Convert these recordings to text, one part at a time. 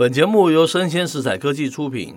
本节目由生鲜食材科技出品，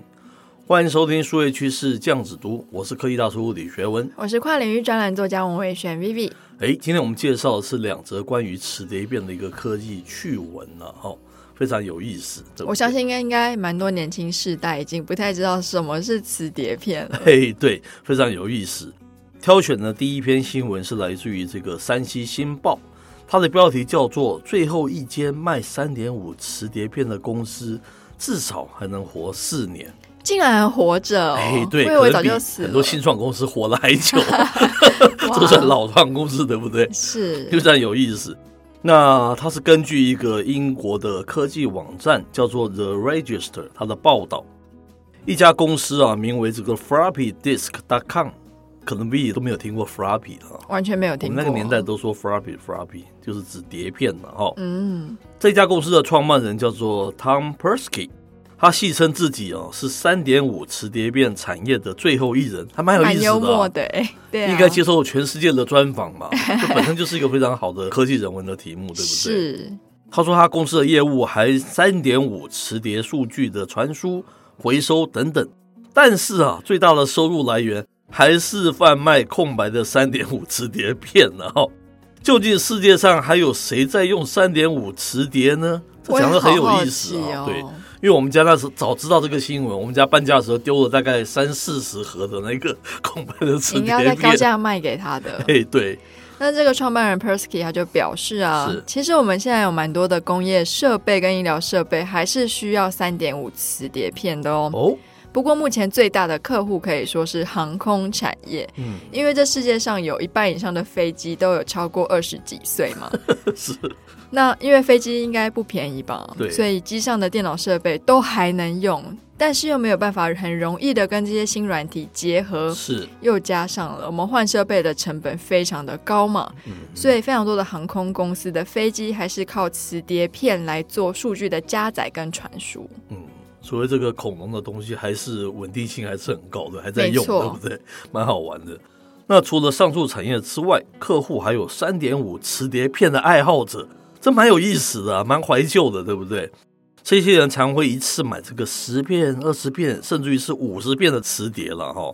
欢迎收听数位趋势酱子读，我是科技大叔李学文，我是跨领域专栏作家王伟选 Vivi。哎，今天我们介绍的是两则关于磁碟片的一个科技趣闻了哈，非常有意思。我相信应该应该蛮多年轻世代已经不太知道什么是磁碟片了。嘿，对，非常有意思。挑选的第一篇新闻是来自于这个山西新报。它的标题叫做“最后一间卖三点五磁碟片的公司，至少还能活四年”，竟然还活着、哦！哎，对，我以为早就死了。很多新创公司活了还久，这算老创公司对不对？是，就这样有意思。那它是根据一个英国的科技网站叫做 The Register，它的报道，一家公司啊，名为这个 FloppyDisk.com。可能 V 都没有听过 floppy 的，完全没有听过。我们那个年代都说 floppy floppy 就是指碟片的哈。嗯，这家公司的创办人叫做 Tom Persky，他戏称自己哦是三点五磁碟片产业的最后一人，还蛮有意思的。幽默的，对，应该接受全世界的专访嘛。这本身就是一个非常好的科技人文的题目，对不对？是。他说他公司的业务还三点五磁碟数据的传输、回收等等，但是啊，最大的收入来源。还是贩卖空白的三点五磁碟片呢？哈，究竟世界上还有谁在用三点五磁碟呢？这讲的很有意思啊。哦、对，因为我们家那时早知道这个新闻，我们家搬家的时候丢了大概三四十盒的那个 空白的磁碟片，应该在高价卖给他的。哎，对。那这个创办人 Persky 他就表示啊，其实我们现在有蛮多的工业设备跟医疗设备还是需要三点五磁碟片的哦。哦。不过，目前最大的客户可以说是航空产业，嗯，因为这世界上有一半以上的飞机都有超过二十几岁嘛，是。那因为飞机应该不便宜吧，对，所以机上的电脑设备都还能用，但是又没有办法很容易的跟这些新软体结合，是。又加上了我们换设备的成本非常的高嘛，嗯，所以非常多的航空公司的飞机还是靠磁碟片来做数据的加载跟传输，嗯。所谓这个恐龙的东西，还是稳定性还是很高的，还在用，对不对？蛮好玩的。那除了上述产业之外，客户还有三点五磁碟片的爱好者，这蛮有意思的啊，蛮怀旧的，对不对？这些人常会一次买这个十片、二十片，甚至于是五十片的磁碟了哈。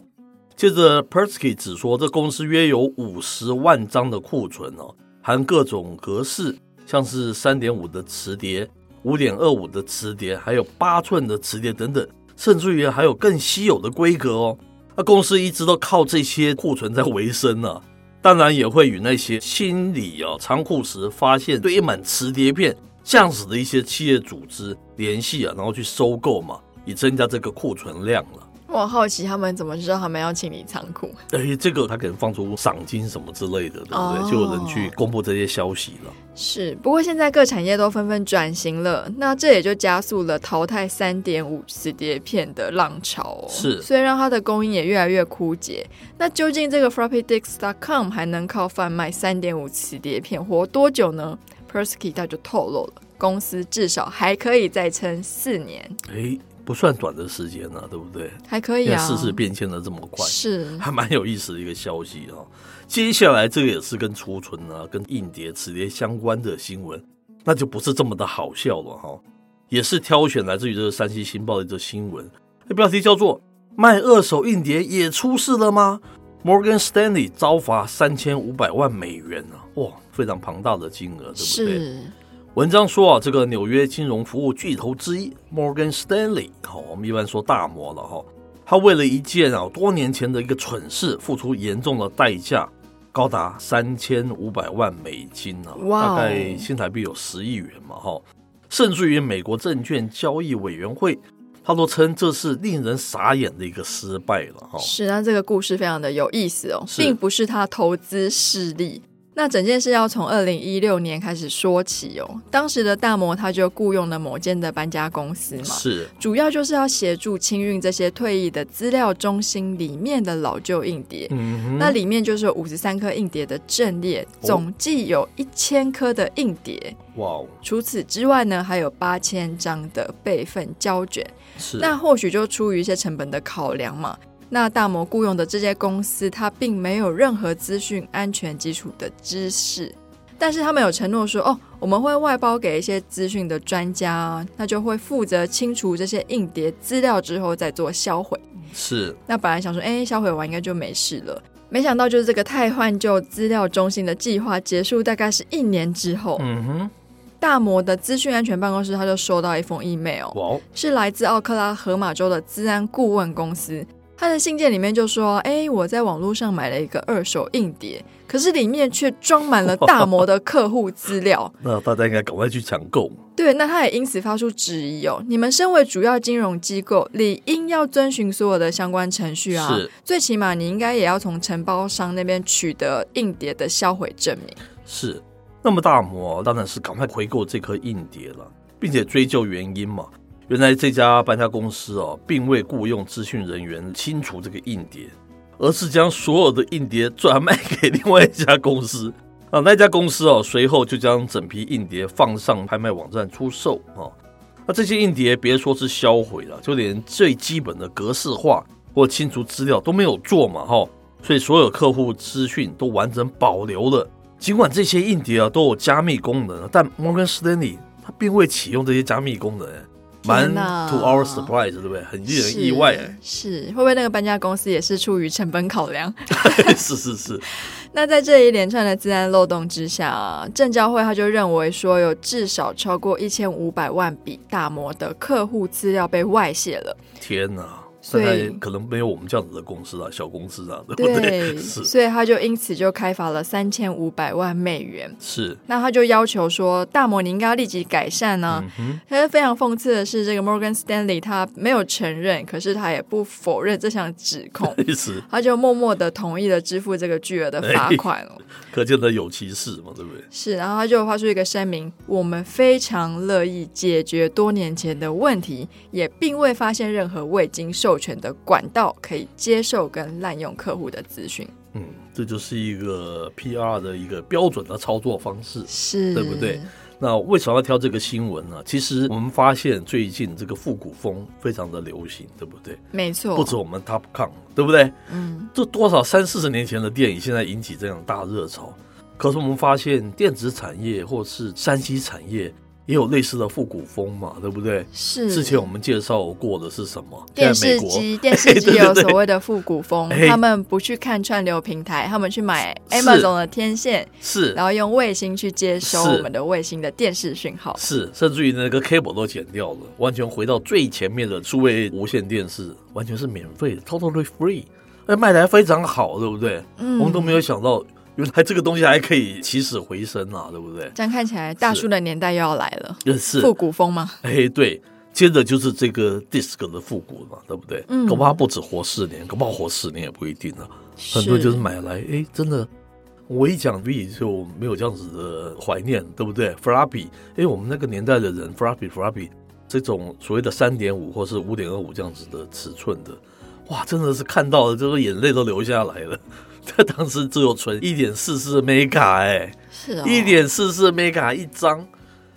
接着，Persky 只说，这公司约有五十万张的库存哦，含各种格式，像是三点五的磁碟。五点二五的磁碟，还有八寸的磁碟等等，甚至于还有更稀有的规格哦。那公司一直都靠这些库存在维生呢、当然也会与那些清理啊仓库时发现堆满磁碟片这样子的一些企业组织联系啊，然后去收购嘛，以增加这个库存量了。我好奇他们怎么知道他们要清理仓库？哎，这个他可能放出赏金什么之类的，对不对？哦、就有人去公布这些消息了。是，不过现在各产业都纷纷转型了，那这也就加速了淘汰三点五磁碟片的浪潮哦。是，所以让它的供应也越来越枯竭。那究竟这个 FloppyDisk.com 还能靠贩卖三点五磁碟片活多久呢？Persky 他就透露了，公司至少还可以再撑四年。哎。不算短的时间呢、啊，对不对？还可以啊。世事变迁的这么快，是还蛮有意思的一个消息啊。接下来这个也是跟储存啊、跟硬碟、磁碟相关的新闻，那就不是这么的好笑了哈。也是挑选来自于这个山西新报的一则新闻，标题叫做“卖二手硬碟也出事了吗？”Morgan Stanley 遭罚三千五百万美元啊，哇，非常庞大的金额，对不对？是。文章说啊，这个纽约金融服务巨头之一 Morgan Stanley，好，我们一般说大摩了哈，他为了一件啊多年前的一个蠢事，付出严重的代价，高达三千五百万美金呢，大概新台币有十亿元嘛哈，甚至于美国证券交易委员会，他都称这是令人傻眼的一个失败了哈。是，那这个故事非常的有意思哦，并不是他投资失利。那整件事要从二零一六年开始说起哦。当时的大摩他就雇佣了某间的搬家公司嘛，是主要就是要协助清运这些退役的资料中心里面的老旧硬碟。嗯，那里面就是有五十三颗硬碟的阵列，总计有一千颗的硬碟。哇哦！除此之外呢，还有八千张的备份胶卷。是，那或许就出于一些成本的考量嘛。那大摩雇佣的这些公司，它并没有任何资讯安全基础的知识。但是他们有承诺说，哦，我们会外包给一些资讯的专家，那就会负责清除这些硬碟资料之后再做销毁。是。那本来想说，哎，销毁完应该就没事了，没想到就是这个太换旧资料中心的计划结束，大概是一年之后。嗯哼。大摩的资讯安全办公室他就收到一封 email，哇，是来自奥克拉荷马州的资安顾问公司。他的信件里面就说：“哎，我在网络上买了一个二手硬碟，可是里面却装满了大摩的客户资料。那大家应该赶快去抢购。对，那他也因此发出质疑哦。你们身为主要金融机构，理应要遵循所有的相关程序啊。是，最起码你应该也要从承包商那边取得硬碟的销毁证明。是，那么大摩当然是赶快回购这颗硬碟了，并且追究原因嘛。”原来这家搬家公司哦，并未雇佣资讯人员清除这个硬碟，而是将所有的硬碟转卖给另外一家公司啊。那家公司哦，随后就将整批硬碟放上拍卖网站出售啊。那这些硬碟别说是销毁了，就连最基本的格式化或清除资料都没有做嘛，哈。所以所有客户资讯都完整保留了。尽管这些硬碟啊都有加密功能，但摩根士丹利他并未启用这些加密功能。蛮 to our surprise，对不对？很令人意外哎。是，会不会那个搬家公司也是出于成本考量？是 是是。那在这一连串的自然漏洞之下，证交会他就认为说，有至少超过一千五百万笔大摩的客户资料被外泄了。天哪！所以可能没有我们这样子的公司啊，小公司啊，对不对？对，是。所以他就因此就开罚了三千五百万美元。是。那他就要求说，大摩你应该要立即改善呢、啊。嗯。但是非常讽刺的是，这个 Morgan Stanley 他没有承认，可是他也不否认这项指控。是。他就默默的同意了支付这个巨额的罚款了。可见得有其事嘛，对不对？是。然后他就发出一个声明：我们非常乐意解决多年前的问题，也并未发现任何未经授权的管道可以接受跟滥用客户的资讯。嗯，这就是一个 PR 的一个标准的操作方式，是对不对？那为什么要挑这个新闻呢？其实我们发现最近这个复古风非常的流行，对不对？没错，不止我们 Topcon，对不对？嗯，这多少三四十年前的电影现在引起这样大热潮，可是我们发现电子产业或是山西产业。也有类似的复古风嘛，对不对？是。之前我们介绍过的是什么？电视机，电视机 有所谓的复古风，他们不去看串流平台，他们去买 Amazon 的天线，是，然后用卫星去接收我们的卫星的电视讯号，是，甚至于那个 cable 都剪掉了，完全回到最前面的数位无线电视，完全是免费的，totally free，而卖的还非常好，对不对？嗯，我们都没有想到。原来这个东西还可以起死回生啊，对不对？这样看起来，大叔的年代又要来了。是复古风吗？哎，对，接着就是这个 disc 的复古嘛，对不对？嗯，恐怕不止活四年，恐怕活四年也不一定了。很多就是买来，哎，真的，我一讲 V 就没有这样子的怀念，对不对？Flappy，哎，我们那个年代的人，Flappy，Flappy，这种所谓的三点五或是五点二五这样子的尺寸的，哇，真的是看到了，就是眼泪都流下来了。他 当时只有存一点四四 mega 哎，是啊，一点四四 mega 一张，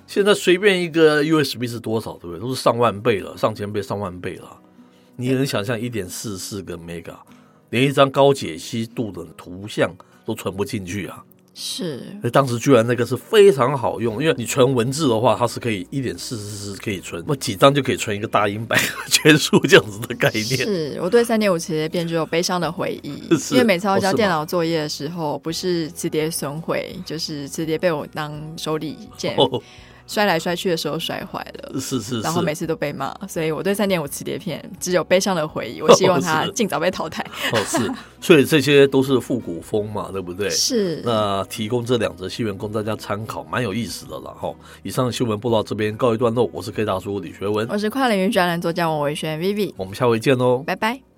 现在随便一个 USB 是多少，对不对？都是上万倍了，上千倍、上万倍了。你能想象一点四四个 mega，连一张高解析度的图像都存不进去啊？是，当时居然那个是非常好用，因为你存文字的话，它是可以一点四四四可以存，那几张就可以存一个大英百科全书 这样子的概念。是我对三点五磁碟片只有悲伤的回忆，因为每次要交电脑作业的时候，不是磁碟损毁，就是磁碟被我当手里 件。哦摔来摔去的时候摔坏了，是是是，然后每次都被骂，所以我对三点五磁碟片只有悲伤的回忆。我希望它尽早被淘汰。哦，是，所以这些都是复古风嘛，对不对？是。那提供这两则新闻供大家参考，蛮有意思的了哈。以上新闻播到这边告一段落，我是 K 大叔李学文，我是跨领域专栏作家王维轩 Vivi，我们下回见喽，拜拜。